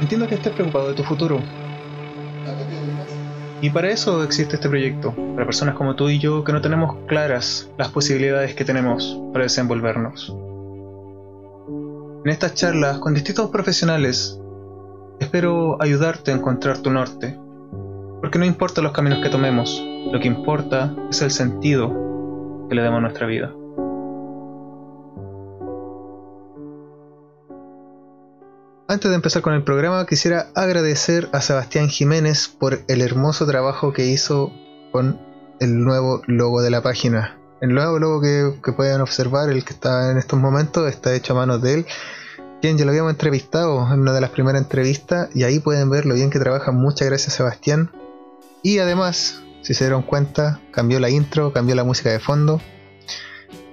Entiendo que estés preocupado de tu futuro. Y para eso existe este proyecto, para personas como tú y yo que no tenemos claras las posibilidades que tenemos para desenvolvernos. En estas charlas con distintos profesionales, espero ayudarte a encontrar tu norte, porque no importa los caminos que tomemos, lo que importa es el sentido que le demos a nuestra vida. Antes de empezar con el programa, quisiera agradecer a Sebastián Jiménez por el hermoso trabajo que hizo con el nuevo logo de la página. El nuevo logo que, pueden observar, el que está en estos momentos, está hecho a manos de él. Quien ya lo habíamos entrevistado en una de las primeras entrevistas, y ahí pueden ver lo bien que trabaja. Muchas gracias, Sebastián. Y además, si se dieron cuenta, cambió la intro, cambió la música de fondo.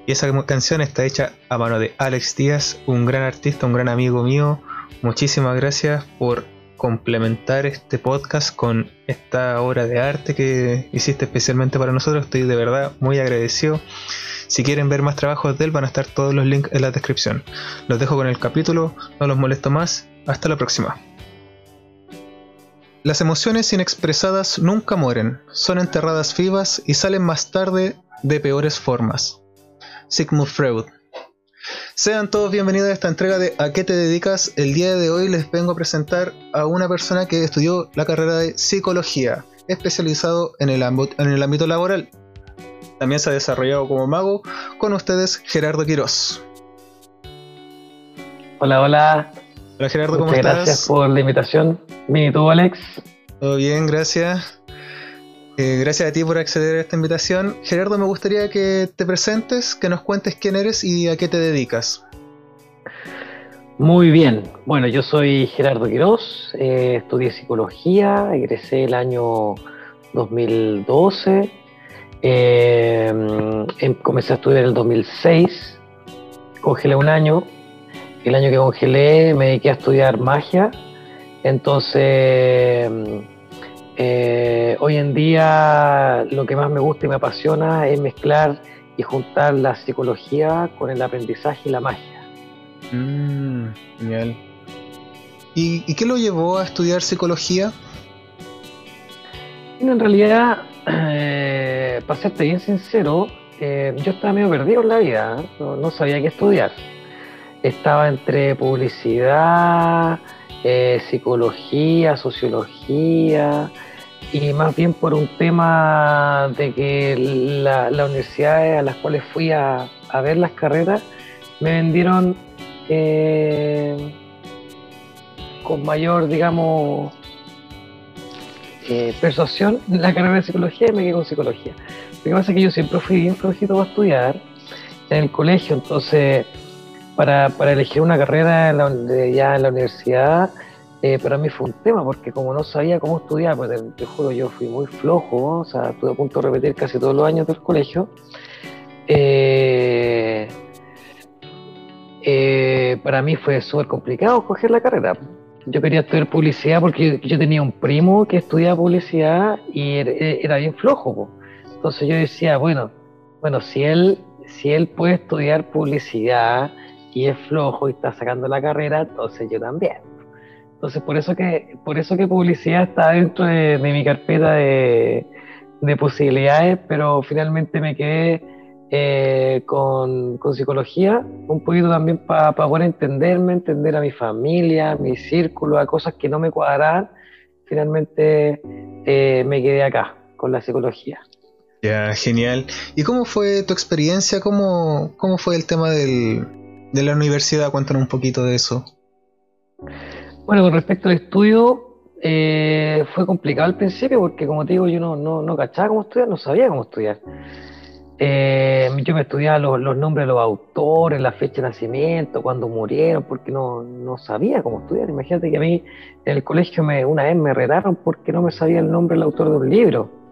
Y esa canción está hecha a mano de Alex Díaz, un gran artista, un gran amigo mío Muchísimas gracias por complementar este podcast con esta obra de arte que hiciste especialmente para nosotros. Estoy de verdad muy agradecido. Si quieren ver más trabajos de él, van a estar todos los links en la descripción. Los dejo con el capítulo, no los molesto más. Hasta la próxima. Las emociones inexpresadas nunca mueren, son enterradas vivas y salen más tarde de peores formas. Sigmund Freud sean todos bienvenidos a esta entrega de ¿A qué te dedicas? El día de hoy les vengo a presentar a una persona que estudió la carrera de psicología, especializado en el, ámbito, en el ámbito laboral. También se ha desarrollado como mago. Con ustedes, Gerardo Quirós. Hola, hola. Hola Gerardo, ¿cómo estás? Gracias por la invitación. Bien, ¿y tú, Alex? Todo bien, gracias. Eh, gracias a ti por acceder a esta invitación. Gerardo, me gustaría que te presentes, que nos cuentes quién eres y a qué te dedicas. Muy bien, bueno, yo soy Gerardo Quirós, eh, estudié psicología, egresé el año 2012, eh, em, comencé a estudiar en el 2006, congelé un año, el año que congelé me dediqué a estudiar magia, entonces eh, hoy en día lo que más me gusta y me apasiona es mezclar y juntar la psicología con el aprendizaje y la magia. Mm, genial. ¿Y, qué lo llevó a estudiar psicología? En realidad, eh, para serte bien sincero, eh, yo estaba medio perdido en la vida, no sabía qué estudiar. Estaba entre publicidad, eh, psicología, sociología, y más bien por un tema de que las universidades a las cuales fui a, ver las carreras me vendieron eh, con mayor, digamos, eh, persuasión la carrera de psicología y me quedé con psicología. Lo que pasa es que yo siempre fui bien flojito para estudiar en el colegio, entonces para, elegir una carrera ya en la universidad, eh, para mí fue un tema, porque como no sabía cómo estudiar, pues te, juro, yo fui muy flojo, o sea, estuve a punto de repetir casi todos los años del colegio. Eh, eh, para mí fue súper complicado coger la carrera. Yo quería estudiar publicidad porque yo, tenía un primo que estudiaba publicidad y era, bien flojo. Entonces yo decía, bueno, bueno, si él, si él puede estudiar publicidad, y es flojo y está sacando la carrera, entonces yo también. Entonces por eso que, por eso que publicidad está dentro de, mi carpeta de, posibilidades, pero finalmente me quedé eh, con, psicología, un poquito también para poder entenderme, entender a mi familia, mi círculo, a cosas que no me cuadraban. Finalmente eh, me quedé acá, con la psicología. Ya, genial. ¿Y cómo fue tu experiencia? ¿Cómo, cómo fue el tema del, de la universidad, cuéntanos un poquito de eso. Bueno, con respecto al estudio, eh, fue complicado al principio porque, como te digo, yo no, no, no cachaba cómo estudiar, no sabía cómo estudiar. Eh, yo me estudiaba los, nombres de los autores, la fecha de nacimiento, cuándo murieron, porque no, no, sabía cómo estudiar. Imagínate que a mí en el colegio me, una vez me retaron porque no me sabía el nombre del autor de un libro.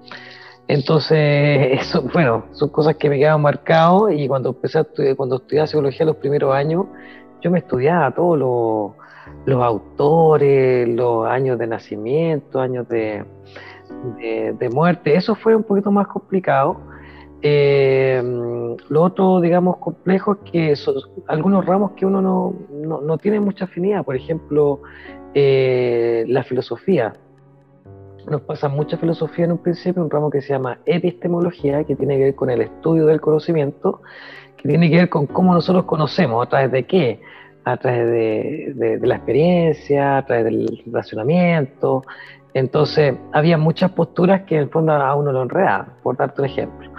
Entonces, eso, bueno, son cosas que me quedaban marcadas y cuando empecé a estudiar, cuando estudiaba psicología los primeros años, yo me estudiaba todos los, autores, los años de nacimiento, años de, de, muerte. Eso fue un poquito más complicado. Eh, lo otro, digamos, complejo es que son algunos ramos que uno no, no, no, tiene mucha afinidad. Por ejemplo, eh, la filosofía. Nos pasa mucha filosofía en un principio, un ramo que se llama epistemología, que tiene que ver con el estudio del conocimiento, que tiene que ver con cómo nosotros conocemos, a través de qué, a través de, la experiencia, a través del racionamiento. Entonces, había muchas posturas que en el fondo a uno lo enredaban, por darte un ejemplo.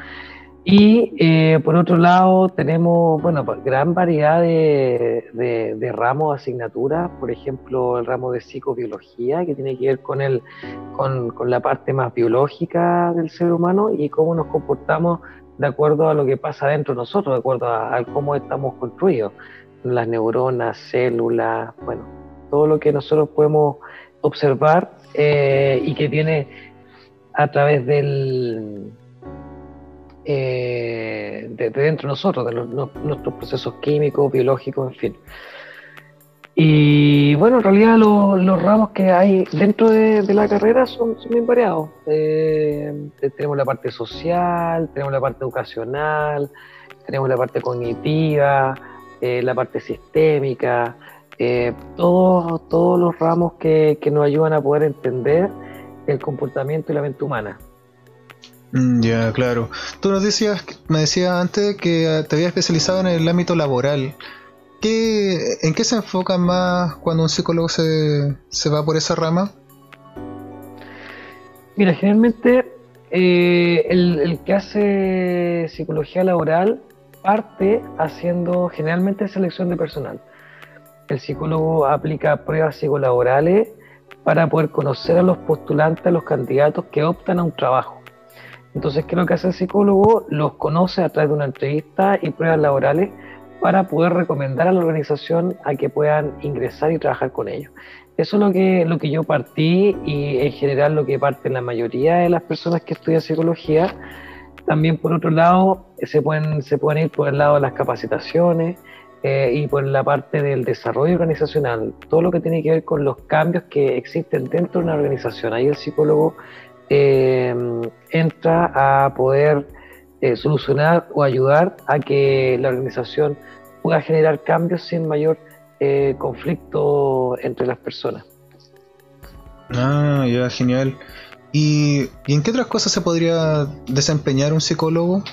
Y eh, por otro lado, tenemos, bueno, pues, gran variedad de, de, ramos, asignaturas, por ejemplo, el ramo de psicobiología, que tiene que ver con, el, con, con la parte más biológica del ser humano y cómo nos comportamos de acuerdo a lo que pasa dentro de nosotros, de acuerdo a cómo estamos construidos. Las neuronas, células, bueno, todo lo que nosotros podemos observar eh, y que viene a través del eh, de, dentro de nosotros, de nuestros procesos químicos, biológicos, en fin. Y bueno, en realidad los ramos que hay dentro de, la carrera son, son bien variados. Eh, tenemos la parte social, tenemos la parte educacional, tenemos la parte cognitiva, eh, la parte sistémica, eh, todos, todos los ramos que, nos ayudan a poder entender el comportamiento y la mente humana. Mm, ya, claro. Tú nos decías, me decías antes que te habías especializado en el ámbito laboral. ¿Qué, ¿En qué se enfoca más cuando un psicólogo se, va por esa rama? Mira, generalmente eh, el, el, que hace psicología laboral parte haciendo generalmente selección de personal. El psicólogo aplica pruebas psicolaborales para poder conocer a los postulantes, a los candidatos que optan a un trabajo. Entonces, ¿qué es lo que hace el psicólogo? Los conoce a través de una entrevista y pruebas laborales para poder recomendar a la organización a que puedan ingresar y trabajar con ellos. Eso es lo que, lo que yo partí y en general lo que parte la mayoría de las personas que estudian psicología también por otro lado se pueden, se pueden ir por el lado de las capacitaciones eh, y por la parte del desarrollo organizacional, todo lo que tiene que ver con los cambios que existen dentro de una organización. Ahí el psicólogo eh, entra a poder eh, solucionar o ayudar a que la organización pueda generar cambios sin mayor conflicto entre las personas. Ah, ya, genial. ¿Y, en qué otras cosas se podría desempeñar un psicólogo?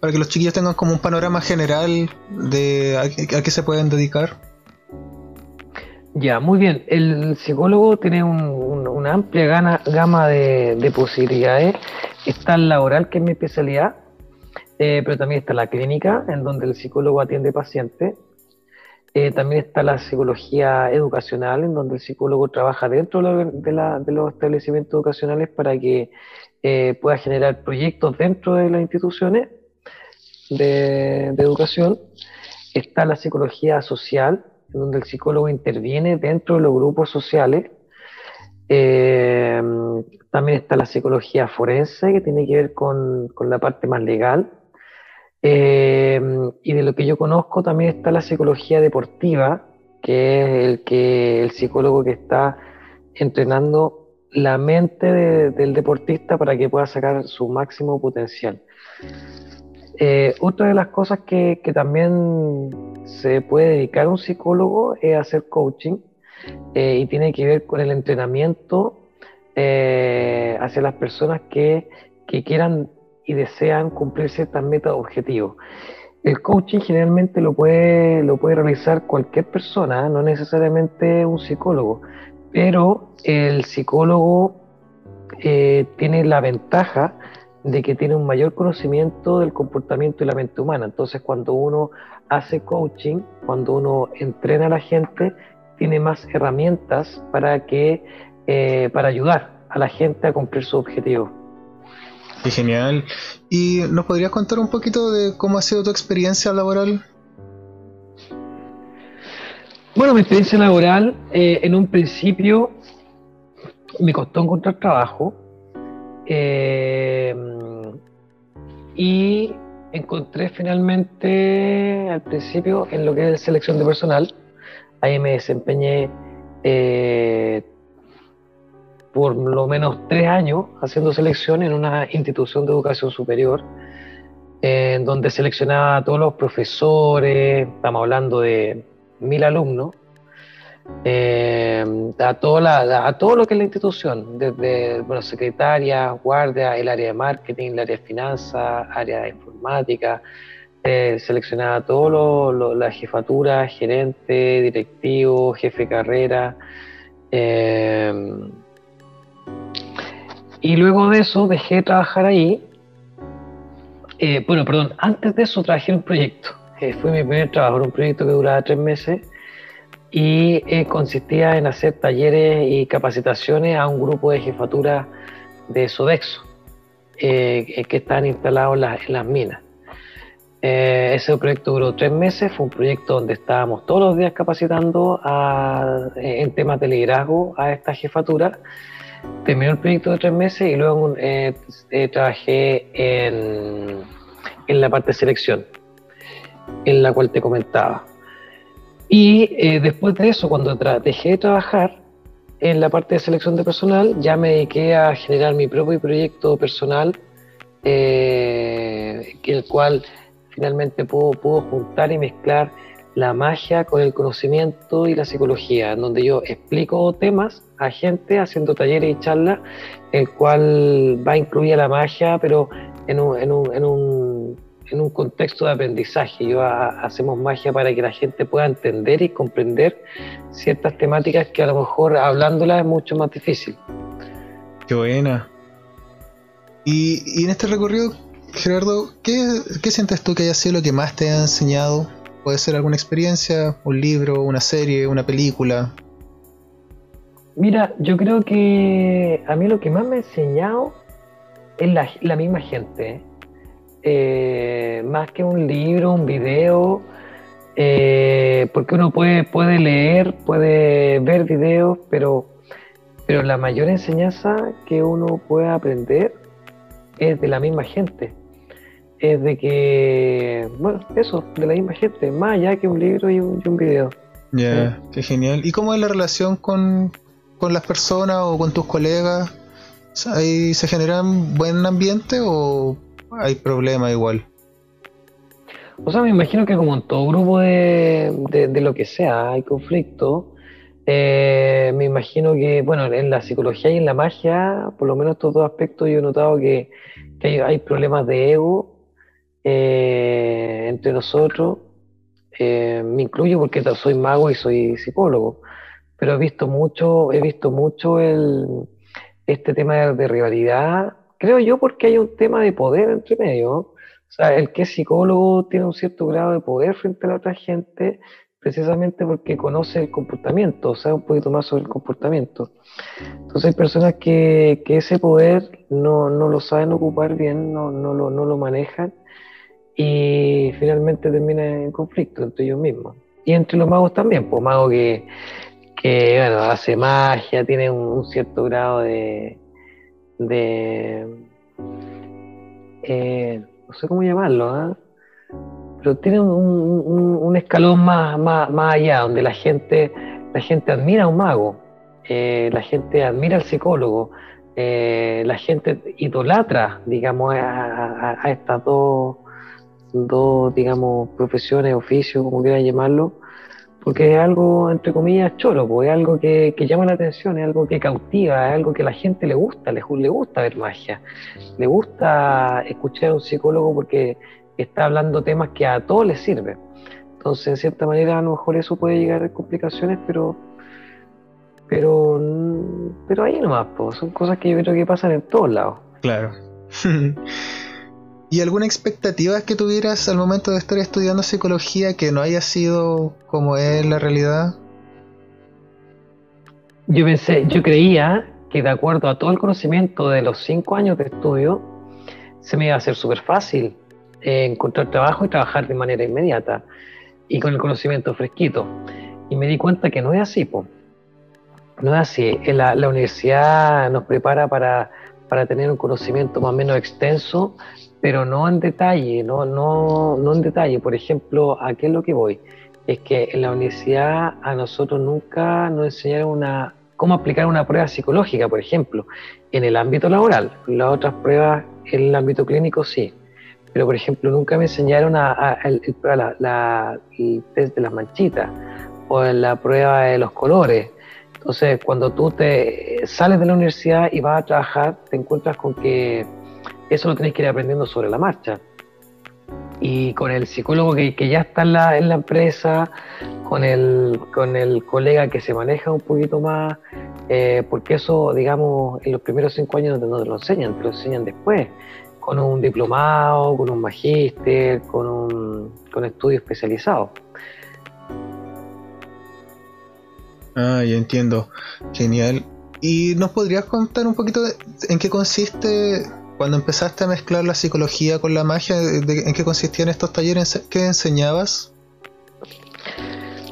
Para que los chiquillos tengan como un panorama general de a, qué se pueden dedicar. Ya, muy bien. El psicólogo tiene una amplia gama de, posibilidades. Está el laboral, que es mi especialidad, eh, pero también está la clínica, en donde el psicólogo atiende pacientes. Eh, también está la psicología educacional, en donde el psicólogo trabaja dentro de, los establecimientos educacionales para que eh, pueda generar proyectos dentro de las instituciones de, educación. Está la psicología social, donde el psicólogo interviene dentro de los grupos sociales. Eh, también está la psicología forense, que tiene que ver con, con la parte más legal eh, y de lo que yo conozco también está la psicología deportiva, que es el, que, el psicólogo que está entrenando la mente del deportista para que pueda sacar su máximo potencial. Eh, otra de las cosas que, que, también se puede dedicar un psicólogo es hacer coaching eh, y tiene que ver con el entrenamiento hacia las personas que, que quieran y desean cumplir ciertas metas o objetivos. El coaching generalmente lo puede, lo puede realizar cualquier persona, no necesariamente un psicólogo, pero el psicólogo eh, tiene la ventaja de que tiene un mayor conocimiento del comportamiento y la mente humana. Entonces, cuando uno hace coaching, cuando uno entrena a la gente, tiene más herramientas para que eh, para ayudar a la gente a cumplir su objetivo. Qué genial. ¿Y nos podrías contar un poquito de cómo ha sido tu experiencia laboral? Bueno, mi experiencia laboral, eh, en un principio me costó encontrar trabajo eh, y encontré finalmente al principio en lo que es selección de personal. Ahí me desempeñé eh, por lo menos tres años haciendo selección en una institución de educación superior, en donde seleccionaba a todos los profesores, estamos hablando de mil alumnos, eh, a, toda a todo lo que es la institución, desde bueno, secretaria, guardia, el área de marketing, el área de finanzas, área de informática, eh, seleccionaba todo lo, la jefatura, gerente, directivo, jefe de carrera. Eh, y luego de eso dejé de trabajar ahí. Eh, bueno, perdón, antes de eso trabajé en un proyecto. fue mi primer trabajo, un proyecto que duraba tres meses y consistía en hacer talleres y capacitaciones a un grupo de jefatura de Sodexo que están instalados en las minas. Eh, ese proyecto duró tres meses, fue un proyecto donde estábamos todos los días capacitando en temas de liderazgo a esta jefatura. Terminó el proyecto de tres meses y luego eh, eh, trabajé en, en, la parte de selección, en la cual te comentaba. Y después de eso, cuando dejé de trabajar en la parte de selección de personal, ya me dediqué a generar mi propio proyecto personal, el cual finalmente puedo, puedo juntar y mezclar la magia con el conocimiento y la psicología, en donde yo explico temas a gente haciendo talleres y charlas, el cual va a incluir la magia, pero un, un, en un, en un contexto de aprendizaje. Yo hacemos magia para que la gente pueda entender y comprender ciertas temáticas que a lo mejor hablándolas es mucho más difícil. Qué buena. Y, y en este recorrido, Gerardo, ¿qué, sientes tú que haya sido lo que más te ha enseñado? Puede ser alguna experiencia, un libro, una serie, una película. Mira, yo creo que a mí lo que más me ha enseñado es la, misma gente. Eh, más que un libro, un video, eh, porque uno puede, puede leer, puede ver videos, pero, pero la mayor enseñanza que uno puede aprender es de la misma gente es de que, bueno, eso, de la misma gente, más allá que un libro y un, video. Ya, qué genial. ¿Y cómo es la relación con, las personas o con tus colegas? ¿Ahí se genera un buen ambiente o hay problemas igual? O sea, me imagino que como en todo grupo de, de, lo que sea hay conflicto. Eh, me imagino que, bueno, en la psicología y en la magia, por lo menos estos dos aspectos, yo he notado que, hay, problemas de ego eh, entre nosotros. Eh, me incluyo porque soy mago y soy psicólogo, pero he visto mucho, he visto mucho el, este tema de, rivalidad, creo yo porque hay un tema de poder entre medio. O sea, el que es psicólogo tiene un cierto grado de poder frente a la otra gente, precisamente porque conoce el comportamiento, o sea, un poquito más sobre el comportamiento. Entonces hay personas que, que ese poder no, no, lo saben ocupar bien, no, no, lo, no lo manejan y finalmente termina en conflicto entre ellos mismos. Y entre los magos también, pues mago que, que bueno, hace magia, tiene un, cierto grado de, de eh, no sé cómo llamarlo, ¿ah? pero tiene un, un, escalón más, más, más, allá, donde la gente, la gente admira a un mago, eh, la gente admira al psicólogo, eh, la gente idolatra, digamos, a, a estas dos dos, digamos, profesiones, oficios, como quieran llamarlo, porque es algo, entre comillas, choro, pues, es algo que, llama la atención, es algo que cautiva, es algo que a la gente le gusta, le, gusta ver magia, le gusta escuchar a un psicólogo porque está hablando temas que a todos les sirve. Entonces, en cierta manera, a lo mejor eso puede llegar a complicaciones, pero pero pero ahí nomás, pues, son cosas que yo creo que pasan en todos lados. Claro. ¿Y alguna expectativa que tuvieras al momento de estar estudiando psicología que no haya sido como es la realidad? Yo pensé, yo creía que de acuerdo a todo el conocimiento de los cinco años de estudio, se me iba a hacer súper fácil eh, encontrar trabajo y trabajar de manera inmediata y con el conocimiento fresquito. Y me di cuenta que no es así, po. no es así. La, la universidad nos prepara para, para tener un conocimiento más o menos extenso pero no en detalle, no, no, no en detalle. Por ejemplo, ¿a qué es lo que voy? Es que en la universidad a nosotros nunca nos enseñaron una, cómo aplicar una prueba psicológica, por ejemplo, en el ámbito laboral. Las otras pruebas en el ámbito clínico sí. Pero, por ejemplo, nunca me enseñaron a, el, test de las manchitas o la prueba de los colores. Entonces, cuando tú te sales de la universidad y vas a trabajar, te encuentras con que eso lo tenés que ir aprendiendo sobre la marcha. Y con el psicólogo que, ya está en la, empresa, con el, con el colega que se maneja un poquito más, eh, porque eso, digamos, en los primeros cinco años no te lo enseñan, te lo enseñan después, con un diplomado, con un magíster, con un con estudio especializado. Ah, ya entiendo. Genial. ¿Y nos podrías contar un poquito en qué consiste cuando empezaste a mezclar la psicología con la magia? ¿En qué consistían estos talleres? ¿Qué enseñabas?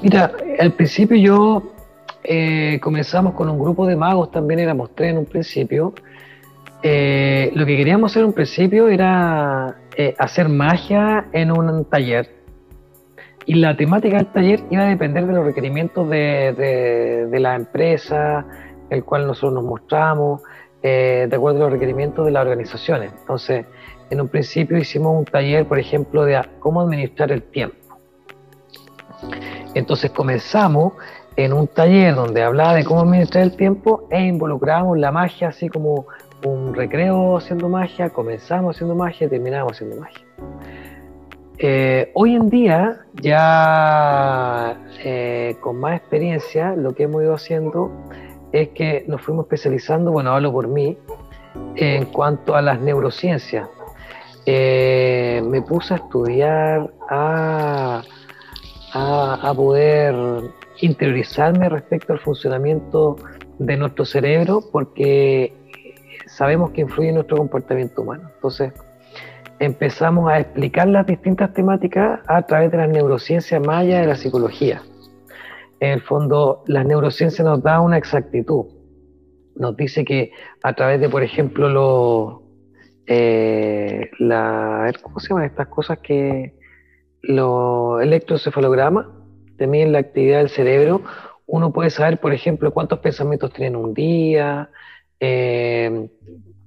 Mira, al principio yo eh, comenzamos con un grupo de magos, también éramos tres en un principio. Eh, lo que queríamos hacer en un principio era eh, hacer magia en un taller. Y la temática del taller iba a depender de los requerimientos de, la empresa, el cual nosotros nos mostramos, de acuerdo a los requerimientos de las organizaciones. Entonces, en un principio hicimos un taller, por ejemplo, de cómo administrar el tiempo. Entonces comenzamos en un taller donde hablaba de cómo administrar el tiempo e involucrábamos la magia así como un recreo haciendo magia, comenzamos haciendo magia y terminamos haciendo magia. Eh, hoy en día, ya eh, con más experiencia, lo que hemos ido haciendo es que nos fuimos especializando, bueno, hablo por mí, en cuanto a las neurociencias. Eh, me puse a estudiar, a, a, a poder interiorizarme respecto al funcionamiento de nuestro cerebro porque sabemos que influye en nuestro comportamiento humano. Entonces, empezamos a explicar las distintas temáticas a través de las neurociencias maya de la psicología. En el fondo, las neurociencias nos da una exactitud. Nos dice que a través de, por ejemplo, los, eh, ¿cómo se llaman estas cosas que los electrocefalogramas también la actividad del cerebro, uno puede saber, por ejemplo, cuántos pensamientos tienen un día, eh,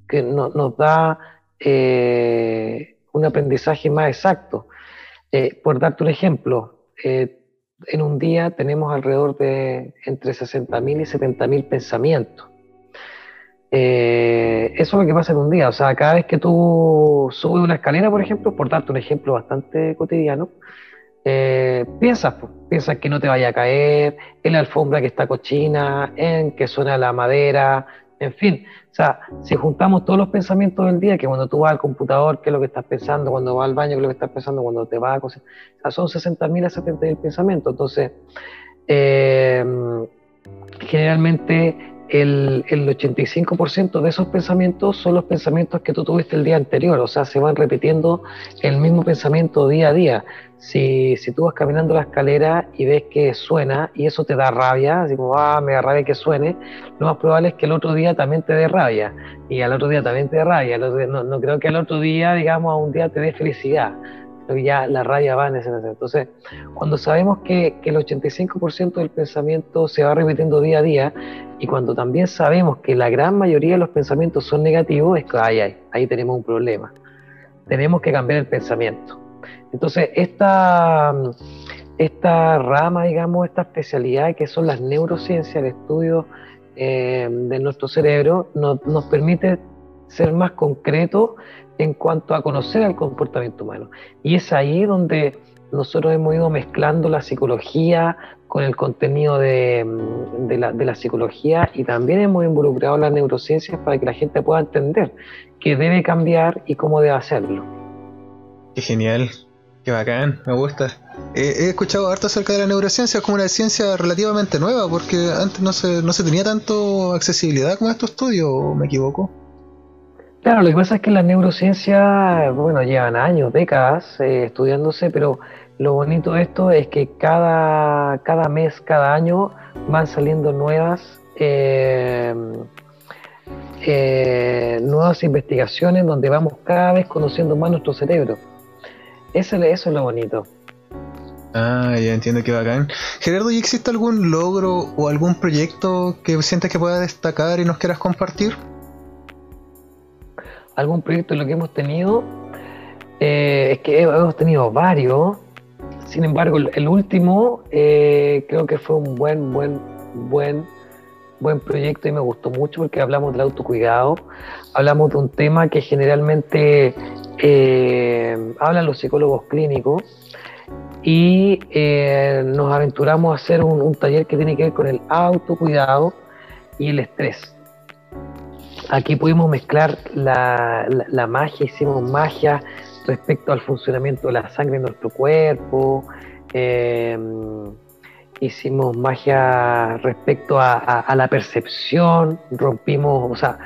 que nos da eh, un aprendizaje más exacto. Eh, por darte un ejemplo, en un día tenemos alrededor de entre 60.000 y 70.000 pensamientos. eso es lo que pasa en un día. O sea, cada vez que tú subes una escalera, por ejemplo, por darte un ejemplo bastante cotidiano, eh, piensas, piensas que no te vaya a caer, en la alfombra que está cochina, en que suena la madera, en fin. O sea, si juntamos todos los pensamientos del día, que cuando tú vas al computador, qué es lo que estás pensando, cuando vas al baño, qué es lo que estás pensando, cuando te vas a cocinar, o sea, son 60.000 a 70.000 pensamientos. Entonces, eh, generalmente el, el 85% de esos pensamientos son los pensamientos que tú tuviste el día anterior, o sea, se van repitiendo el mismo pensamiento día a día. Si, si tú vas caminando la escalera y ves que suena y eso te da rabia, así ah, me da rabia que suene, lo más probable es que el otro día también te dé rabia y al otro día también te dé rabia. No, no creo que al otro día, digamos, a un día te dé felicidad ya la rabia va en ese Entonces, cuando sabemos que, el 85% del pensamiento se va repitiendo día a día y cuando también sabemos que la gran mayoría de los pensamientos son negativos, es que ahí, ahí tenemos un problema. Tenemos que cambiar el pensamiento. Entonces, esta, esta rama, digamos, esta especialidad que son las neurociencias, el estudio eh, de nuestro cerebro, nos, nos permite ser más concretos en cuanto a conocer el comportamiento humano. Y es ahí donde nosotros hemos ido mezclando la psicología con el contenido de, la, psicología y también hemos involucrado las neurociencias para que la gente pueda entender qué debe cambiar y cómo debe hacerlo. Qué genial, qué bacán, me gusta. he escuchado harto acerca de la neurociencia como una ciencia relativamente nueva porque antes no se, no se tenía tanto accesibilidad como estos estudios, ¿o me equivoco? Claro, lo que pasa es que las neurociencias, bueno, llevan años, décadas eh, estudiándose, pero lo bonito de esto es que cada, cada mes, cada año van saliendo nuevas, eh, eh, nuevas investigaciones donde vamos cada vez conociendo más nuestro cerebro. Eso, eso es lo bonito. Ah, ya entiendo que bacán. Gerardo, ¿y existe algún logro o algún proyecto que sientes que pueda destacar y nos quieras compartir? Algún proyecto en lo que hemos tenido, eh, es que hemos tenido varios. Sin embargo, el último eh, creo que fue un buen, buen, buen, buen proyecto y me gustó mucho porque hablamos del autocuidado, hablamos de un tema que generalmente eh, hablan los psicólogos clínicos y nos aventuramos a hacer un, taller que tiene que ver con el autocuidado y el estrés. Aquí pudimos mezclar la, magia, hicimos magia respecto al funcionamiento de la sangre en nuestro cuerpo, eh, hicimos magia respecto a, la percepción, rompimos, o sea,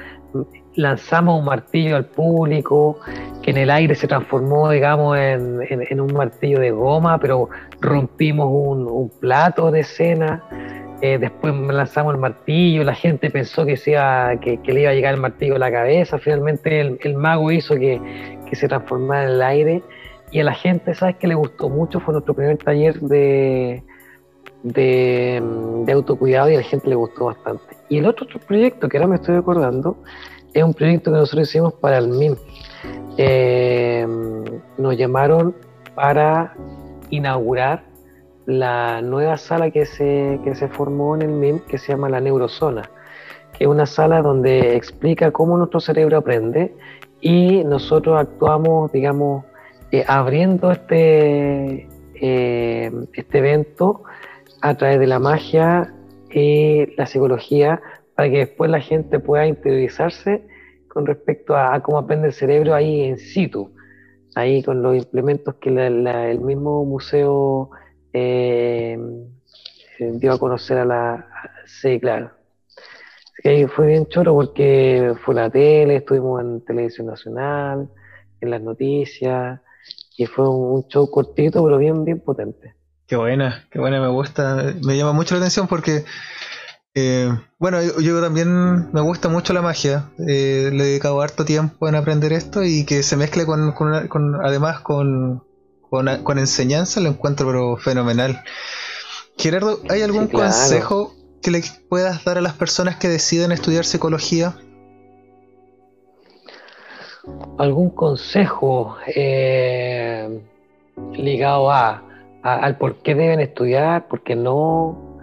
lanzamos un martillo al público que en el aire se transformó, digamos, en, un martillo de goma, pero rompimos un, plato de cena. Eh, después lanzamos el martillo, la gente pensó que, que, le iba a llegar el martillo a la cabeza. Finalmente el, mago hizo que, se transformara en el aire. Y a la gente, ¿sabes qué le gustó mucho? Fue nuestro primer taller de, de, de autocuidado y a la gente le gustó bastante. Y el otro proyecto que ahora me estoy acordando es un proyecto que nosotros hicimos para el MIM. Eh, nos llamaron para inaugurar la nueva sala que se, que se formó en el MIM, que se llama la Neurozona, que es una sala donde explica cómo nuestro cerebro aprende y nosotros actuamos, digamos, eh, abriendo este, eh, este evento a través de la magia y la psicología para que después la gente pueda interiorizarse con respecto a, cómo aprende el cerebro ahí en situ, ahí con los implementos que el mismo museo eh, dio a conocer a la... Sí, claro. ahí fue bien choro porque fue la tele, estuvimos en Televisión Nacional, en las noticias, y fue un, show cortito, pero bien, bien potente. Qué buena, qué buena, me gusta, me llama mucho la atención porque eh, bueno, yo, también me gusta mucho la magia. Eh, le he dedicado harto tiempo en aprender esto y que se mezcle con, además con, con, enseñanza lo encuentro pero fenomenal. Gerardo, ¿hay algún consejo que le puedas dar a las personas que deciden estudiar psicología? ¿Algún consejo eh, ligado a, al por qué deben estudiar, por qué no?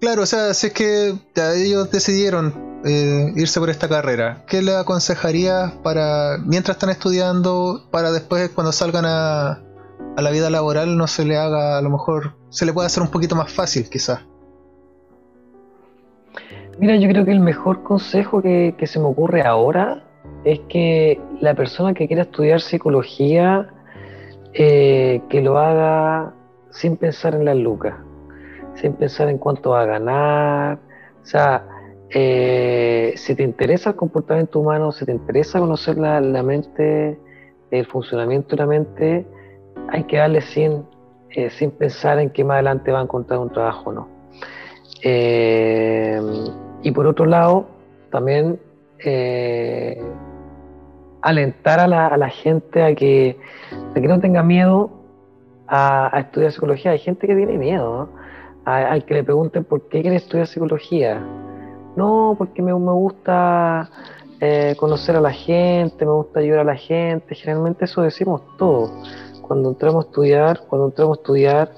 Claro, o sea, si es que ellos decidieron eh, irse por esta carrera, ¿qué le aconsejaría para, mientras están estudiando, para después cuando salgan a, la vida laboral no se le haga, a lo mejor, se le puede hacer un poquito más fácil quizás? Mira, yo creo que el mejor consejo que, se me ocurre ahora es que la persona que quiera estudiar psicología, eh, que lo haga sin pensar en las lucas sin pensar en cuánto va a ganar. O sea, eh, si te interesa el comportamiento humano, si te interesa conocer la, mente, el funcionamiento de la mente, hay que darle sin, eh, sin pensar en que más adelante va a encontrar un trabajo o no. Eh, y por otro lado, también alentar a la, gente a que, no tenga miedo a, a, estudiar psicología. Hay gente que tiene miedo, ¿no? al que le pregunten por qué quiere estudiar psicología. No, porque me, gusta eh, conocer a la gente, me gusta ayudar a la gente. Generalmente eso decimos todos. Cuando entramos a estudiar, cuando entramos a estudiar,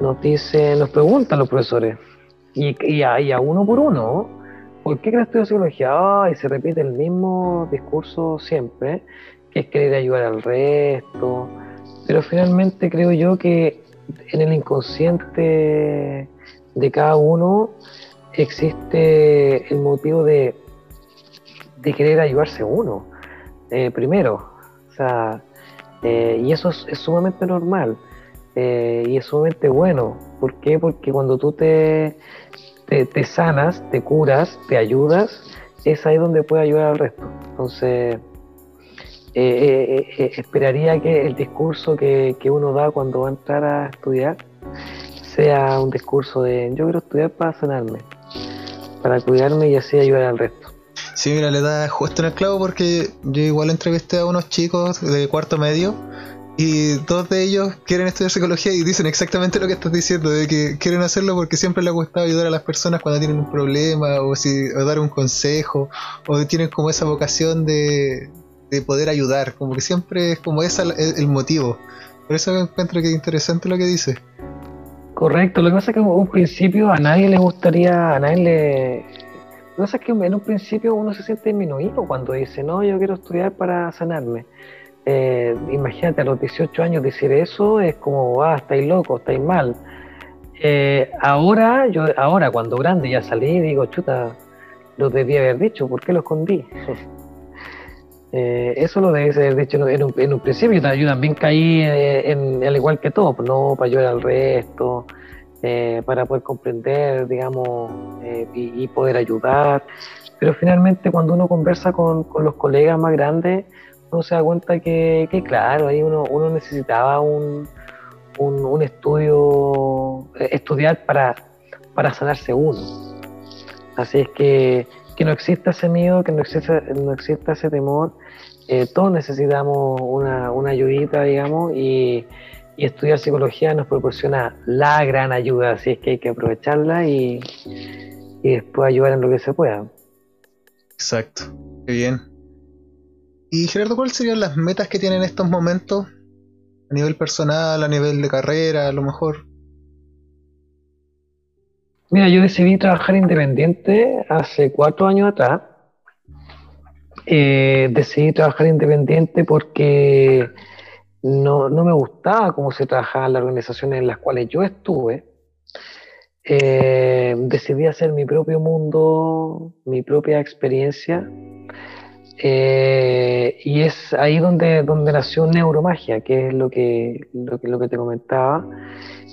nos dicen, nos preguntan los profesores. Y, y, a, uno por uno, ¿por qué quieres estudiar psicología? y se repite el mismo discurso siempre, que es querer ayudar al resto. Pero finalmente creo yo que en el inconsciente de cada uno existe el motivo de, de querer ayudarse uno, eh, primero. O sea, eh, y eso es, sumamente normal eh, y es sumamente bueno. ¿Por qué? Porque cuando tú te, te, sanas, te curas, te ayudas, es ahí donde puedes ayudar al resto. Entonces, esperaría que el discurso que, uno da cuando va a entrar a estudiar sea un discurso de yo quiero estudiar para sanarme, para cuidarme y así ayudar al resto. Sí, mira, le da justo en el clavo porque yo igual entrevisté a unos chicos de cuarto medio y dos de ellos quieren estudiar psicología y dicen exactamente lo que estás diciendo, de que quieren hacerlo porque siempre les ha gustado ayudar a las personas cuando tienen un problema o, si, o dar un consejo o tienen como esa vocación de, de poder ayudar, como que siempre es como ese el, motivo. Por eso encuentro que es interesante lo que dice. Correcto, lo que pasa es que en un principio a nadie le gustaría, a nadie le... Lo que pasa es que en un principio uno se siente disminuido cuando dice, no, yo quiero estudiar para sanarme. Eh, imagínate, a los 18 años decir eso es como, ah, estáis locos, estáis mal. Eh, ahora, yo ahora cuando grande ya salí, digo, chuta, lo debía haber dicho, ¿por qué lo escondí? Eh, eso lo debes haber dicho en un, en un principio. Yo también caí eh, en, al igual que todo, pues, no para ayudar al resto, eh, para poder comprender, digamos, y, poder ayudar. Pero finalmente, cuando uno conversa con, los colegas más grandes, uno se da cuenta que, claro, ahí uno, uno necesitaba un, un, estudio, estudiar para, para sanarse uno. Así es que que no exista ese miedo, que no exista, no exista ese temor. Eh, todos necesitamos una, una ayudita, digamos, y, estudiar psicología nos proporciona la gran ayuda, así es que hay que aprovecharla y, y después ayudar en lo que se pueda. Exacto, qué bien. Y Gerardo, ¿cuáles serían las metas que tienen en estos momentos? A nivel personal, a nivel de carrera, a lo mejor. Mira, yo decidí trabajar independiente hace cuatro años atrás. Eh, decidí trabajar independiente porque no, me gustaba cómo se trabajaba en las organizaciones en las cuales yo estuve. Eh, decidí hacer mi propio mundo, mi propia experiencia. Eh, y es ahí donde, donde nació Neuromagia, que es lo que, lo que, lo que te comentaba.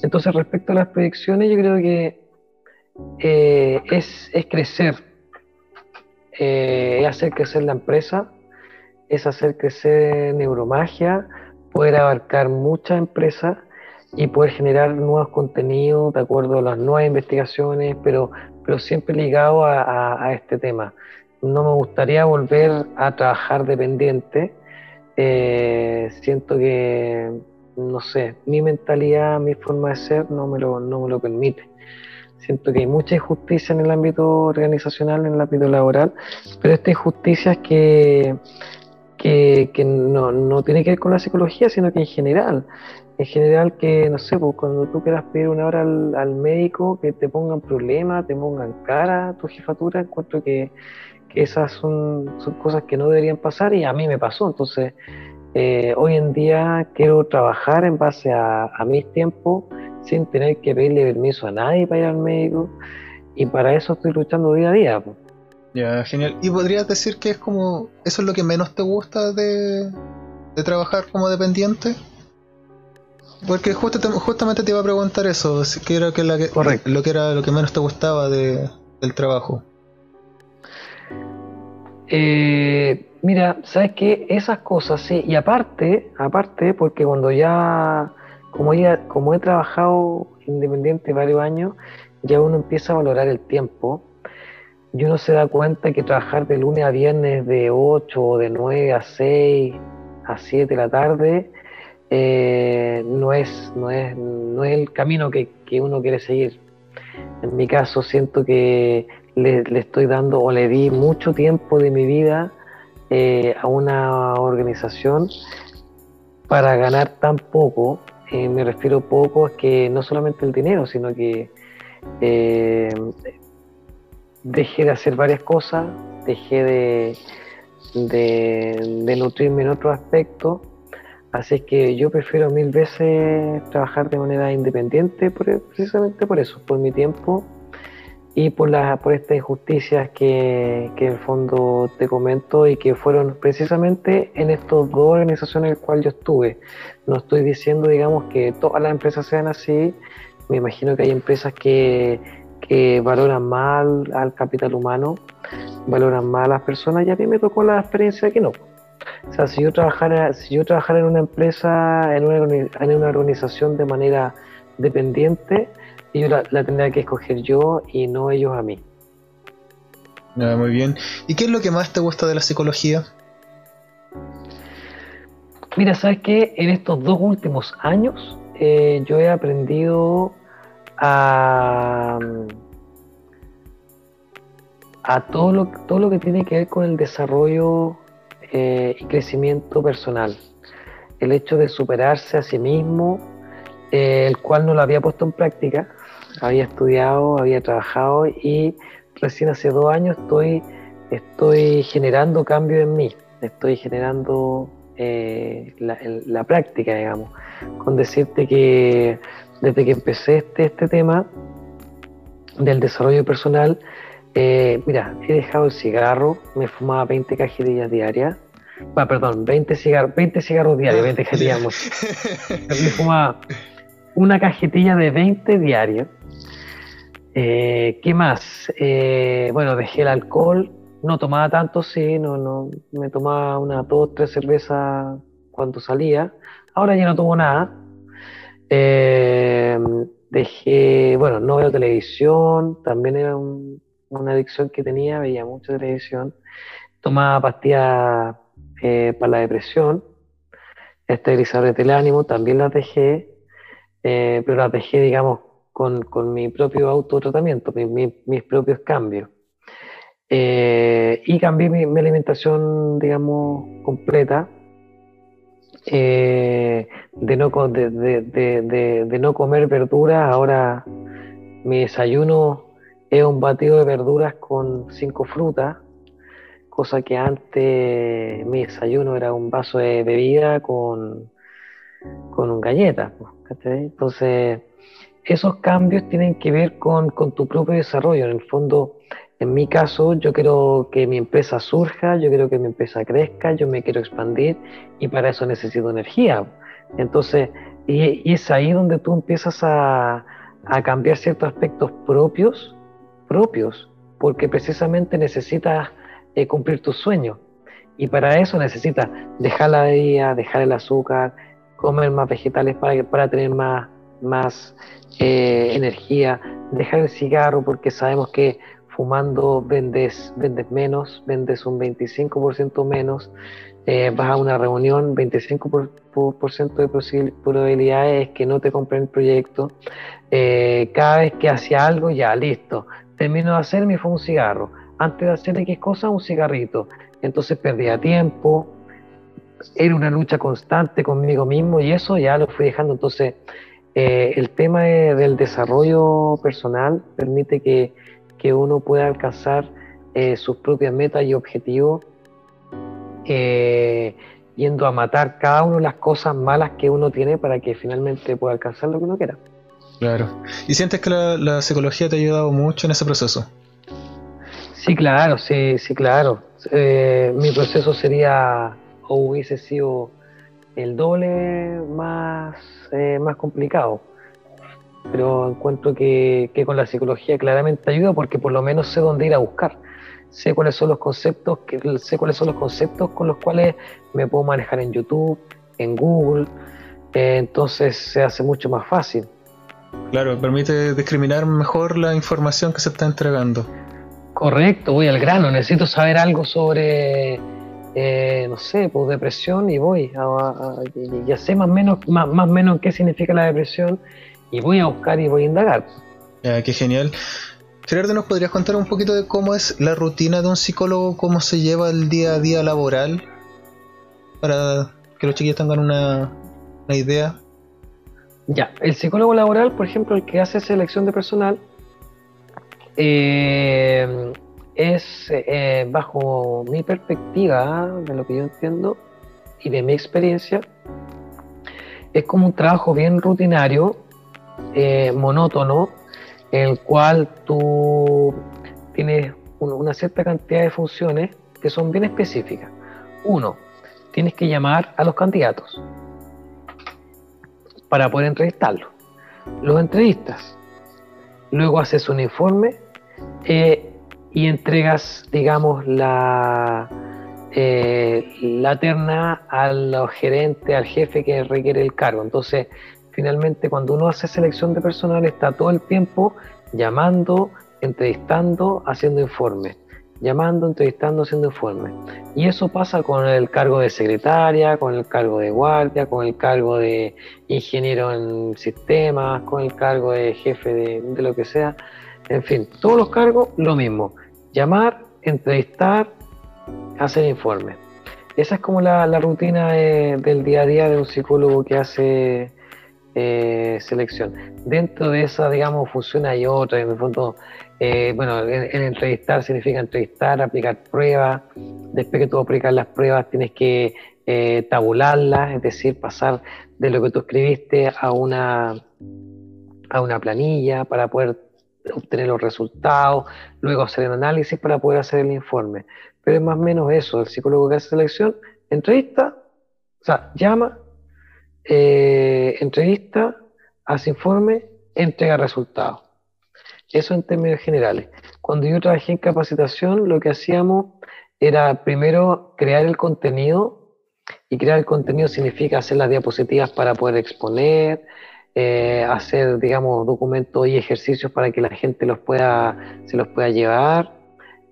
Entonces, respecto a las proyecciones, yo creo que eh, es, crecer, eh, es hacer crecer la empresa, es hacer crecer neuromagia, poder abarcar muchas empresas y poder generar nuevos contenidos de acuerdo a las nuevas investigaciones, pero, pero siempre ligado a, este tema. No me gustaría volver a trabajar dependiente. Eh, siento que, no sé, mi mentalidad, mi forma de ser no me lo, no me lo permite. Siento que hay mucha injusticia en el ámbito organizacional, en el ámbito laboral, pero esta injusticia es que, que, no, no, tiene que ver con la psicología, sino que en general. En general que, no sé, pues, cuando tú quieras pedir una hora al, médico, que te pongan problemas, te pongan cara a tu jefatura, encuentro que, que esas son, son, cosas que no deberían pasar y a mí me pasó. Entonces, eh, hoy en día quiero trabajar en base a, a mis tiempos sin tener que pedirle permiso a nadie para ir al médico. Y para eso estoy luchando día a día. Ya, genial. ¿Y podrías decir que es como, eso es lo que menos te gusta de, trabajar como dependiente? Porque justamente te iba a preguntar eso, que era que la lo que era lo que menos te gustaba de, del trabajo. Eh, mira, sabes que esas cosas sí, y aparte, aparte, porque cuando ya como, ya, como he trabajado independiente varios años, ya uno empieza a valorar el tiempo y uno se da cuenta que trabajar de lunes a viernes de 8 o de 9 a 6 a 7 de la tarde eh, no, es, no, es, no es el camino que, uno quiere seguir. En mi caso siento que le, estoy dando o le di mucho tiempo de mi vida eh, a una organización para ganar tan poco eh, me refiero poco es que no solamente el dinero, sino que eh, dejé de hacer varias cosas, dejé de, nutrirme en otro aspecto, así que yo prefiero mil veces trabajar de manera independiente precisamente por eso, por mi tiempo y por, la, por estas injusticias que, que en el fondo te comento y que fueron precisamente en estas dos organizaciones en las cuales yo estuve. No estoy diciendo, digamos, que todas las empresas sean así. Me imagino que hay empresas que, que valoran mal al capital humano, valoran mal a las personas y a mí me tocó la experiencia que no. O sea, si yo trabajara, si yo trabajara en una empresa, en una, en una organización de manera dependiente, yo la, tendría que escoger yo y no ellos a mí. Ah, muy bien. ¿Y qué es lo que más te gusta de la psicología? Mira, sabes que en estos dos últimos años eh, yo he aprendido a, a todo, lo, todo lo que tiene que ver con el desarrollo eh, y crecimiento personal. el hecho de superarse a sí mismo, eh, el cual no lo había puesto en práctica, había estudiado, había trabajado y recién hace dos años estoy, estoy generando cambio en mí, estoy generando eh, la, práctica, digamos, con decirte que desde que empecé este, este tema del desarrollo personal, eh, mira, he dejado el cigarro, me fumaba 20 cajetillas diarias, ah, perdón, 20 cigarros, 20 cigarros diarios, 20 cajetillas, me fumaba una cajetilla de 20 diarios, eh, ¿Qué más? Eh, bueno, dejé el alcohol, no tomaba tanto, sí, no, no, me tomaba una, dos, tres cervezas cuando salía. Ahora ya no tomo nada. Eh, dejé, bueno, no veo televisión, también era una adicción que tenía, veía mucha televisión. Tomaba pastillas para la depresión, estabilizadores del ánimo, también las dejé, pero las dejé, digamos, con, mi propio autotratamiento, mis propios cambios. Eh, y cambié mi, alimentación, digamos, completa, eh, de, no, de, no comer verduras. Ahora mi desayuno es un batido de verduras con cinco frutas, cosa que antes mi desayuno era un vaso de bebida con, con galletas. Entonces, esos cambios tienen que ver con, tu propio desarrollo. En el fondo, en mi caso, yo quiero que mi empresa surja, yo quiero que mi empresa crezca, yo me quiero expandir y para eso necesito energía. Entonces, y, es ahí donde tú empiezas a, cambiar ciertos aspectos propios, propios, porque precisamente necesitas eh, cumplir tus sueños. Y para eso necesitas dejar la bebida, dejar el azúcar, comer más vegetales para, para tener más, más eh, energía, dejar el cigarro porque sabemos que fumando vendes, vendes menos, vendes un 25% menos, eh, vas a una reunión, 25% de probabilidades que no te compren el proyecto, eh, cada vez que hacía algo ya, listo, termino de hacer, me fue un cigarro, antes de hacer X cosa, un cigarrito, entonces perdía tiempo, era una lucha constante conmigo mismo y eso ya lo fui dejando, entonces eh, el tema del desarrollo personal permite que, uno pueda alcanzar eh, sus propias metas y objetivos, eh, yendo a matar cada una de las cosas malas que uno tiene para que finalmente pueda alcanzar lo que uno quiera. Claro. ¿Y sientes que la, psicología te ha ayudado mucho en ese proceso? Sí, claro, sí, sí, claro. mi proceso sería o hubiese sido el doble más, eh, más complicado. Pero encuentro que, con la psicología claramente ayuda porque por lo menos sé dónde ir a buscar. Sé cuáles son los conceptos, que, sé cuáles son los conceptos con los cuales me puedo manejar en YouTube, en Google. Eh, entonces se hace mucho más fácil. Claro, permite discriminar mejor la información que se está entregando. Correcto, voy al grano. Necesito saber algo sobre eh, no sé, pues depresión y voy, a, ya sé más o menos, más, más menos qué significa la depresión y voy a buscar y voy a indagar. Ya, qué genial. Gerardo, ¿nos podrías contar un poquito de cómo es la rutina de un psicólogo, cómo se lleva el día a día laboral? Para que los chiquillos tengan una, una idea. Ya, el psicólogo laboral, por ejemplo, el que hace selección de personal, eh, es, eh, bajo mi perspectiva, de lo que yo entiendo y de mi experiencia, es como un trabajo bien rutinario, eh, monótono, en el cual tú tienes una cierta cantidad de funciones que son bien específicas. Uno, tienes que llamar a los candidatos para poder entrevistarlos. Los entrevistas. Luego haces un informe eh, y entregas, digamos, la, eh, la terna al gerente, al jefe que requiere el cargo. Entonces, finalmente, cuando uno hace selección de personal, está todo el tiempo llamando, entrevistando, haciendo informes. Llamando, entrevistando, haciendo informes. Y eso pasa con el cargo de secretaria, con el cargo de guardia, con el cargo de ingeniero en sistemas, con el cargo de jefe de, de lo que sea. En fin, todos los cargos, lo mismo llamar, entrevistar, hacer informes. esa es como la, rutina del día a día de un psicólogo que hace eh, selección. Dentro de esa, digamos, función hay otra, en el fondo, eh, bueno, en, entrevistar significa entrevistar, aplicar pruebas, después que tú aplicas las pruebas tienes que eh, tabularlas, es decir, pasar de lo que tú escribiste a una, a una planilla para poder obtener los resultados, luego hacer el análisis para poder hacer el informe. Pero es más o menos eso, el psicólogo que hace selección, entrevista, o sea, llama, eh, entrevista, hace informe, entrega resultados. Eso en términos generales. Cuando yo trabajé en capacitación, lo que hacíamos era primero crear el contenido, y crear el contenido significa hacer las diapositivas para poder exponer, eh, hacer, digamos, documentos y ejercicios para que la gente los pueda, se los pueda llevar,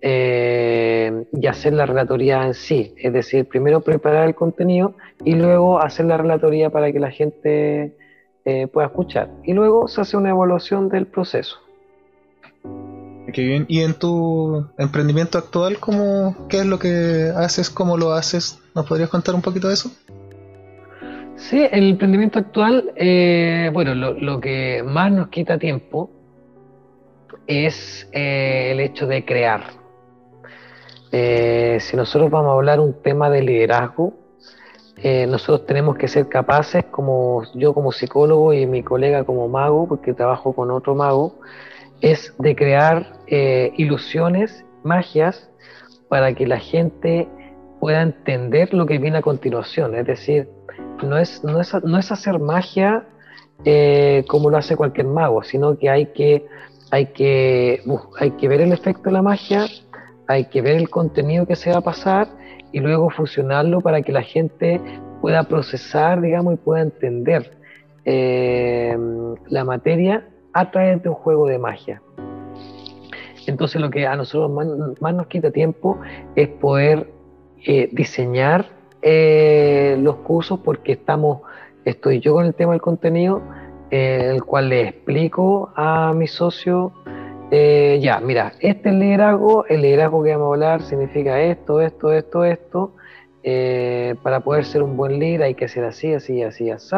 eh, y hacer la relatoría en sí. Es decir, primero preparar el contenido y luego hacer la relatoría para que la gente eh, pueda escuchar. Y luego se hace una evaluación del proceso. Qué bien. ¿Y en tu emprendimiento actual, cómo, qué es lo que haces? ¿Cómo lo haces? ¿Nos podrías contar un poquito de eso? Sí, el emprendimiento actual, eh, bueno, lo, que más nos quita tiempo es el hecho de crear. Eh, si nosotros vamos a hablar un tema de liderazgo, eh, nosotros tenemos que ser capaces, como yo como psicólogo y mi colega como mago, porque trabajo con otro mago, es de crear eh, ilusiones, magias, para que la gente pueda entender lo que viene a continuación. Es decir, no es, no es, no es hacer magia como lo hace cualquier mago, sino que hay que, hay que, hay que ver el efecto de la magia hay que ver el contenido que se va a pasar y luego fusionarlo para que la gente pueda procesar, digamos, y pueda entender eh, la materia a través de un juego de magia. Entonces lo que a nosotros más, nos quita tiempo es poder eh, diseñar eh, los cursos porque estamos, estoy yo con el tema del contenido, el cual le explico a mi socio eh, ya, mira, este es el liderazgo, el liderazgo que vamos a hablar significa esto, esto, esto, esto. Eh, para poder ser un buen líder hay que ser así, así, así, así.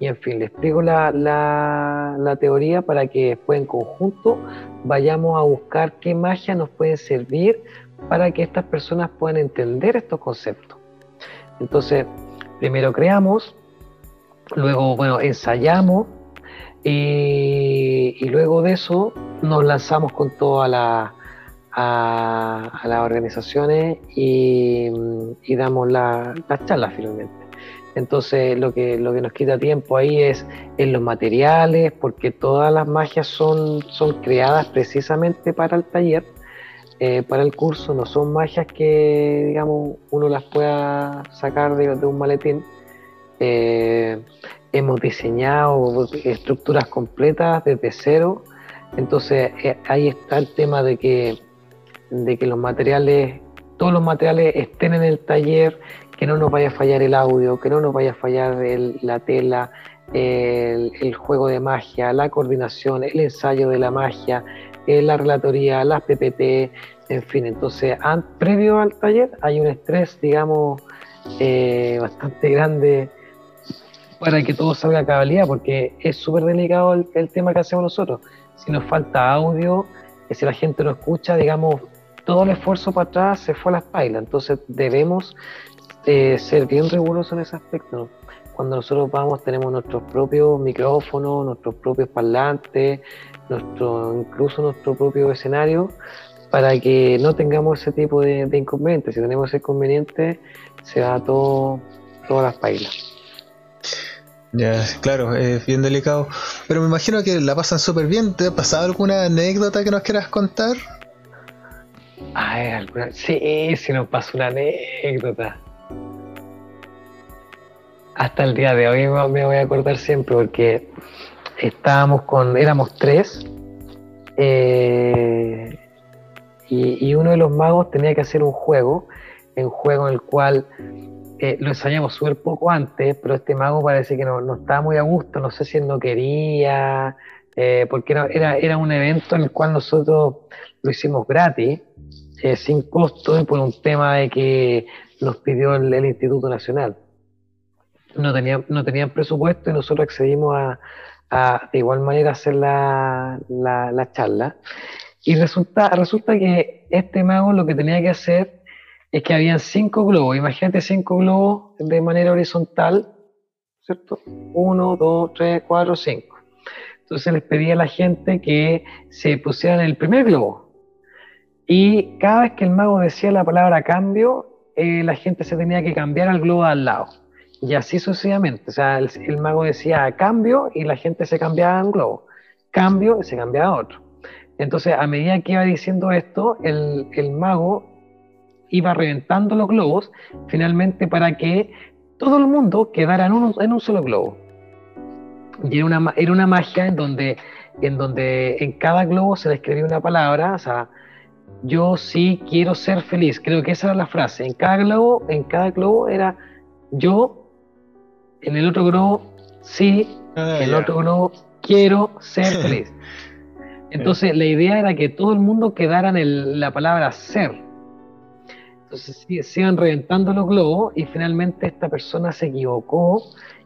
Y en fin, le explico la, la, teoría para que después en conjunto vayamos a buscar qué magia nos puede servir para que estas personas puedan entender estos conceptos. Entonces, primero creamos, luego, bueno, ensayamos, y, luego de eso nos lanzamos con todas la, a, las organizaciones y, damos las charlas finalmente. Entonces lo que, lo que nos quita tiempo ahí es en los materiales, porque todas las magias son, son creadas precisamente para el taller, eh, para el curso, no son magias que digamos uno las pueda sacar de, un maletín. Eh, hemos diseñado estructuras completas desde cero. Entonces eh, ahí está el tema de que, de que los materiales, todos los materiales estén en el taller, que no nos vaya a fallar el audio, que no nos vaya a fallar la tela, el, juego de magia, la coordinación, el ensayo de la magia, eh, la relatoría, las PPT, en fin. Entonces, previo al taller hay un estrés, digamos, eh, bastante grande para que todo salga a cabalidad, porque es súper delicado el, tema que hacemos nosotros. Si nos falta audio, si la gente no escucha, digamos, todo el esfuerzo para atrás se fue a las pailas. Entonces debemos eh, ser bien rigurosos en ese aspecto. Cuando nosotros vamos tenemos nuestros propios micrófonos, nuestros propios parlantes, nuestro, incluso nuestro propio escenario, para que no tengamos ese tipo de, de inconvenientes. Si tenemos ese inconveniente, se va todo, todas las pailas. Ya, claro, es bien delicado. Pero me imagino que la pasan súper bien. ¿Te ha pasado alguna anécdota que nos quieras contar? Ay, alguna... Sí, sí nos pasó una anécdota. Hasta el día de hoy me voy a acordar siempre porque estábamos con, éramos tres eh, y, uno de los magos tenía que hacer un juego, un juego en el cual eh, lo ensayamos súper poco antes, pero este mago parece que no, no, estaba muy a gusto, no sé si él no quería, eh, porque era, era, un evento en el cual nosotros lo hicimos gratis, sin costo, y por un tema de que nos pidió el, Instituto Nacional. No tenían, no tenían presupuesto y nosotros accedimos a, de igual manera hacer la, la, charla. Y resulta, resulta que este mago lo que tenía que hacer es que habían cinco globos. Imagínate cinco globos de manera horizontal, ¿cierto? Uno, dos, tres, cuatro, cinco. Entonces les pedía a la gente que se pusieran en el primer globo. Y cada vez que el mago decía la palabra cambio, eh, la gente se tenía que cambiar al globo al lado. Y así sucesivamente. O sea, el, mago decía cambio y la gente se cambiaba a un globo. Cambio y se cambiaba a otro. Entonces, a medida que iba diciendo esto, el, el mago iba reventando los globos finalmente para que todo el mundo quedara en un, en un solo globo. Y era una, era una magia en donde, en donde en cada globo se le escribía una palabra, o sea, yo sí quiero ser feliz. Creo que esa era la frase. En cada globo, en cada globo era yo, en el otro globo sí, ah, en el otro globo quiero ser feliz. Entonces la idea era que todo el mundo quedara en la palabra ser. Entonces se iban reventando los globos y finalmente esta persona se equivocó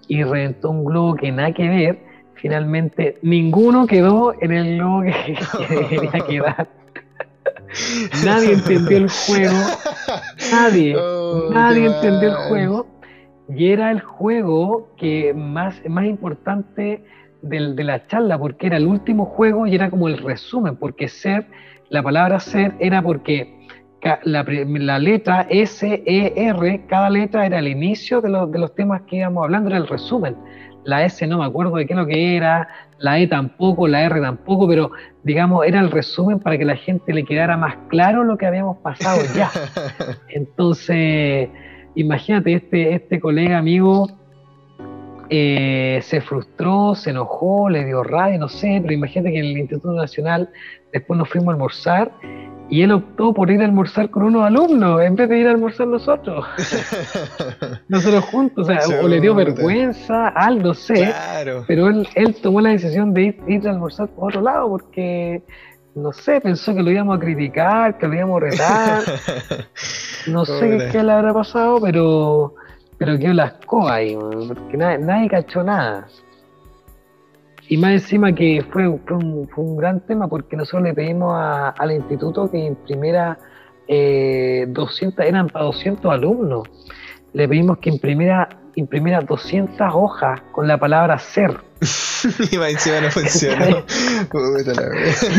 y reventó un globo que nada que ver. Finalmente ninguno quedó en el globo que, que quedar. nadie entendió el juego. Nadie, oh, nadie entendió el juego. Y era el juego que más, más importante de, de la charla, porque era el último juego y era como el resumen, porque ser, la palabra ser era porque la, letra S, E, R, cada letra era el inicio de, de los temas que íbamos hablando, era el resumen. La S no me acuerdo de qué es lo que era, la E tampoco, la R tampoco, pero digamos, era el resumen para que la gente le quedara más claro lo que habíamos pasado ya. Entonces, imagínate, este, este colega amigo eh, se frustró, se enojó, le dio rabia, no sé, pero imagínate que en el Instituto Nacional después nos fuimos a almorzar y él optó por ir a almorzar con unos alumnos en vez de ir a almorzar nosotros. nosotros juntos, o sea, o le dio vergüenza, algo, no sé. Pero él, él tomó la decisión de ir, a almorzar por otro lado porque, no sé, pensó que lo íbamos a criticar, que lo íbamos a retar. No sé qué, le habrá pasado, pero, pero quedó las ahí, porque nadie, nadie cachó nada. Y más encima que fue, fue, un, gran tema porque nosotros le pedimos al instituto que imprimiera eh, 200, eran para 200 alumnos, le pedimos que imprimiera, imprimiera 200 hojas con la palabra ser. y más encima no funcionó.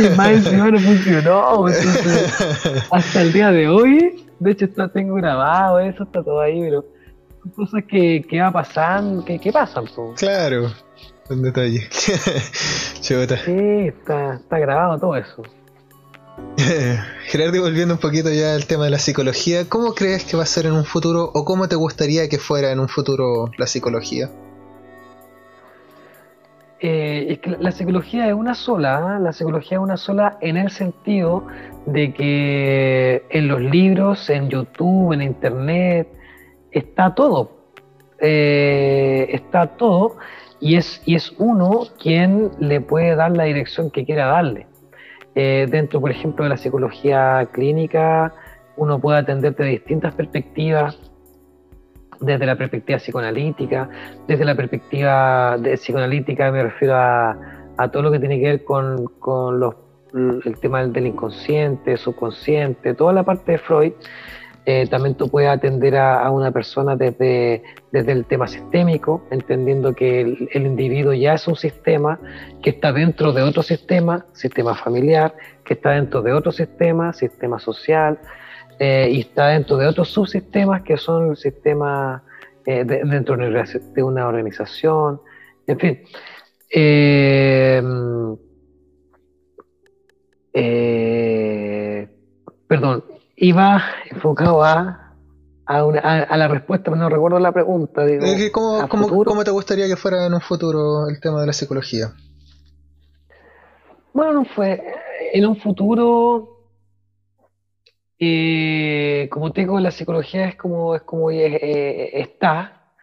y más encima no funcionó. hasta el día de hoy, de hecho está, tengo grabado eso, está todo ahí, pero son cosas que, que va pasando, que, que pasan. Claro un detalle. Sí, está, está grabado todo eso. Gerardo, volviendo un poquito ya al tema de la psicología, ¿cómo crees que va a ser en un futuro o cómo te gustaría que fuera en un futuro la psicología? Eh, es que la psicología es una sola, ¿eh? la psicología es una sola en el sentido de que en los libros, en YouTube, en Internet, está todo. Eh, está todo y es, y es uno quien le puede dar la dirección que quiera darle. Eh, dentro, por ejemplo, de la psicología clínica, uno puede atender de distintas perspectivas, desde la perspectiva psicoanalítica, desde la perspectiva de psicoanalítica me refiero a, todo lo que tiene que ver con, con los, el tema del inconsciente, subconsciente, toda la parte de Freud, eh, también tú puedes atender a, una persona desde, desde, el tema sistémico, entendiendo que el, individuo ya es un sistema que está dentro de otro sistema, sistema familiar, que está dentro de otro sistema, sistema social, eh, y está dentro de otros subsistemas que son el sistema eh, dentro de una organización, en fin. perdón, iba enfocado a, a, la respuesta, pero no recuerdo la pregunta. Digo, ¿cómo, te gustaría que fuera en un futuro el tema de la psicología? Bueno, no fue. En un futuro, eh, como te digo, la psicología es como, es como eh, está.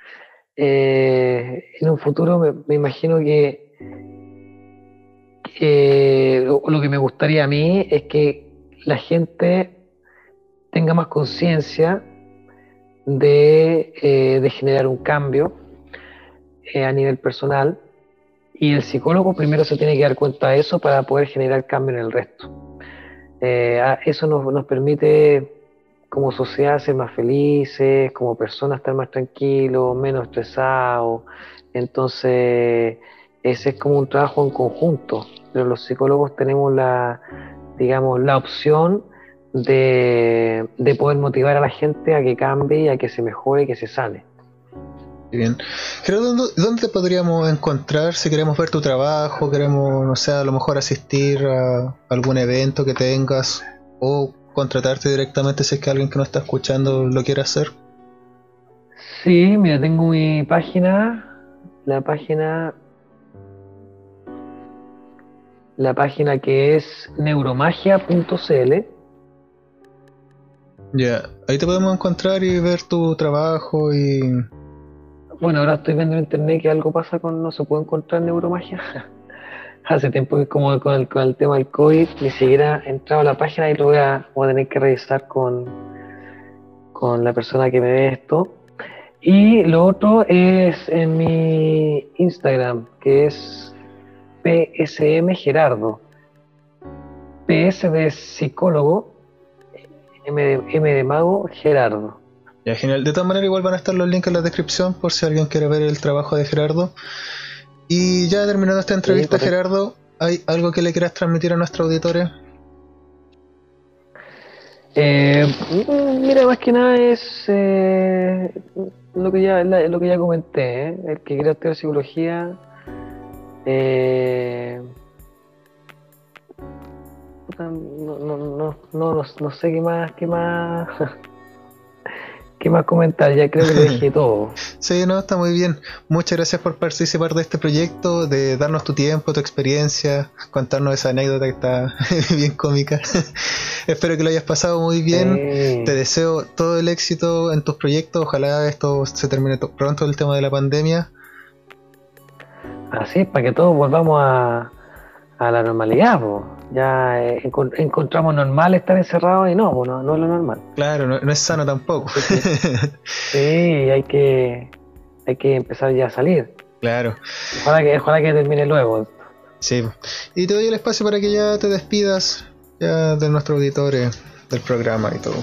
Eh, en un futuro me, imagino que lo que me gustaría a mí es que la gente tenga más conciencia de, eh, generar un cambio eh, a nivel personal y el psicólogo primero se tiene que dar cuenta de eso para poder generar cambio en el resto. Eh, eso nos, nos, permite como sociedad ser más felices, como personas estar más tranquilos, menos estresados. Entonces, ese es como un trabajo en conjunto, pero los psicólogos tenemos la, digamos, la opción de, de poder motivar a la gente a que cambie, a que se mejore, que se sane. Bien. ¿dónde, ¿dónde te podríamos encontrar si queremos ver tu trabajo? Queremos, no sé, a lo mejor asistir a algún evento que tengas o contratarte directamente si es que alguien que no está escuchando lo quiere hacer. Sí, mira, tengo mi página, la página, la página que es neuromagia.cl. Ya, ahí te podemos encontrar y ver tu trabajo y bueno, ahora estoy viendo en internet que algo pasa con no se puede encontrar neuromagia. Hace tiempo que como con el, con el tema del COVID ni siquiera he entrado a la página y lo voy a, voy a tener que revisar con, con la persona que me ve esto. Y lo otro es en mi Instagram, que es PSM Gerardo. PS de psicólogo, M de, M de mago, Gerardo. Ya, genial. De todas maneras, igual van a estar los links en la descripción por si alguien quiere ver el trabajo de Gerardo. Y ya terminando esta entrevista, Gerardo, ¿hay algo que le quieras transmitir a nuestros auditores? Eh, mira, más que nada es eh, lo que ya lo que ya comenté, ¿eh? el que quiera estudiar psicología. Eh, no, no, no, no, no sé qué más, qué más ¿Qué más comentar? Ya creo que lo dije todo. sí, no, está muy bien. Muchas gracias por participar de este proyecto, de darnos tu tiempo, tu experiencia, contarnos esa anécdota que está bien cómica. Espero que lo hayas pasado muy bien. Te deseo todo el éxito en tus proyectos. Ojalá esto se termine pronto el tema de la pandemia. Así para que todos volvamos a, a la normalidad, ya eh, encontramos normal estar encerrado y no, no, no es lo normal. Claro, no, es sano tampoco. sí, hay que, hay que empezar ya a salir. Claro. Ojalá que, ojalá que termine luego. Sí. Y te doy el espacio para que ya te despidas ya de nuestro auditores del programa y todo.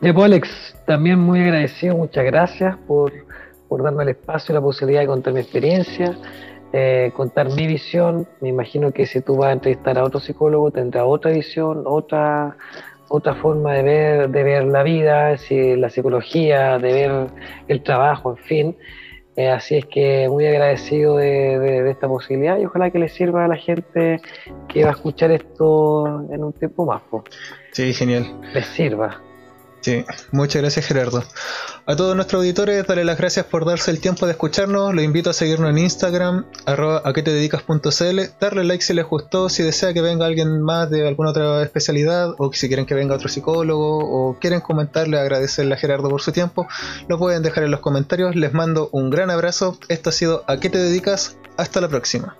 Ya, pues Alex, también muy agradecido, muchas gracias por, por darme el espacio y la posibilidad de contar mi experiencia. Eh, contar mi visión. Me imagino que si tú vas a entrevistar a otro psicólogo tendrá otra visión, otra otra forma de ver, de ver la vida, si, la psicología, de ver el trabajo, en fin. Eh, así es que muy agradecido de, esta posibilidad y ojalá que le sirva a la gente que va a escuchar esto en un tiempo más. Sí, genial. Les sirva. Sí, muchas gracias Gerardo. A todos nuestros auditores, darle las gracias por darse el tiempo de escucharnos. Los invito a seguirnos en Instagram, arroba a que te dedicas.cl, darle like si les gustó, si desea que venga alguien más de alguna otra especialidad, o si quieren que venga otro psicólogo, o quieren comentarle, agradecerle a Gerardo por su tiempo, lo pueden dejar en los comentarios. Les mando un gran abrazo. Esto ha sido A qué te dedicas. Hasta la próxima.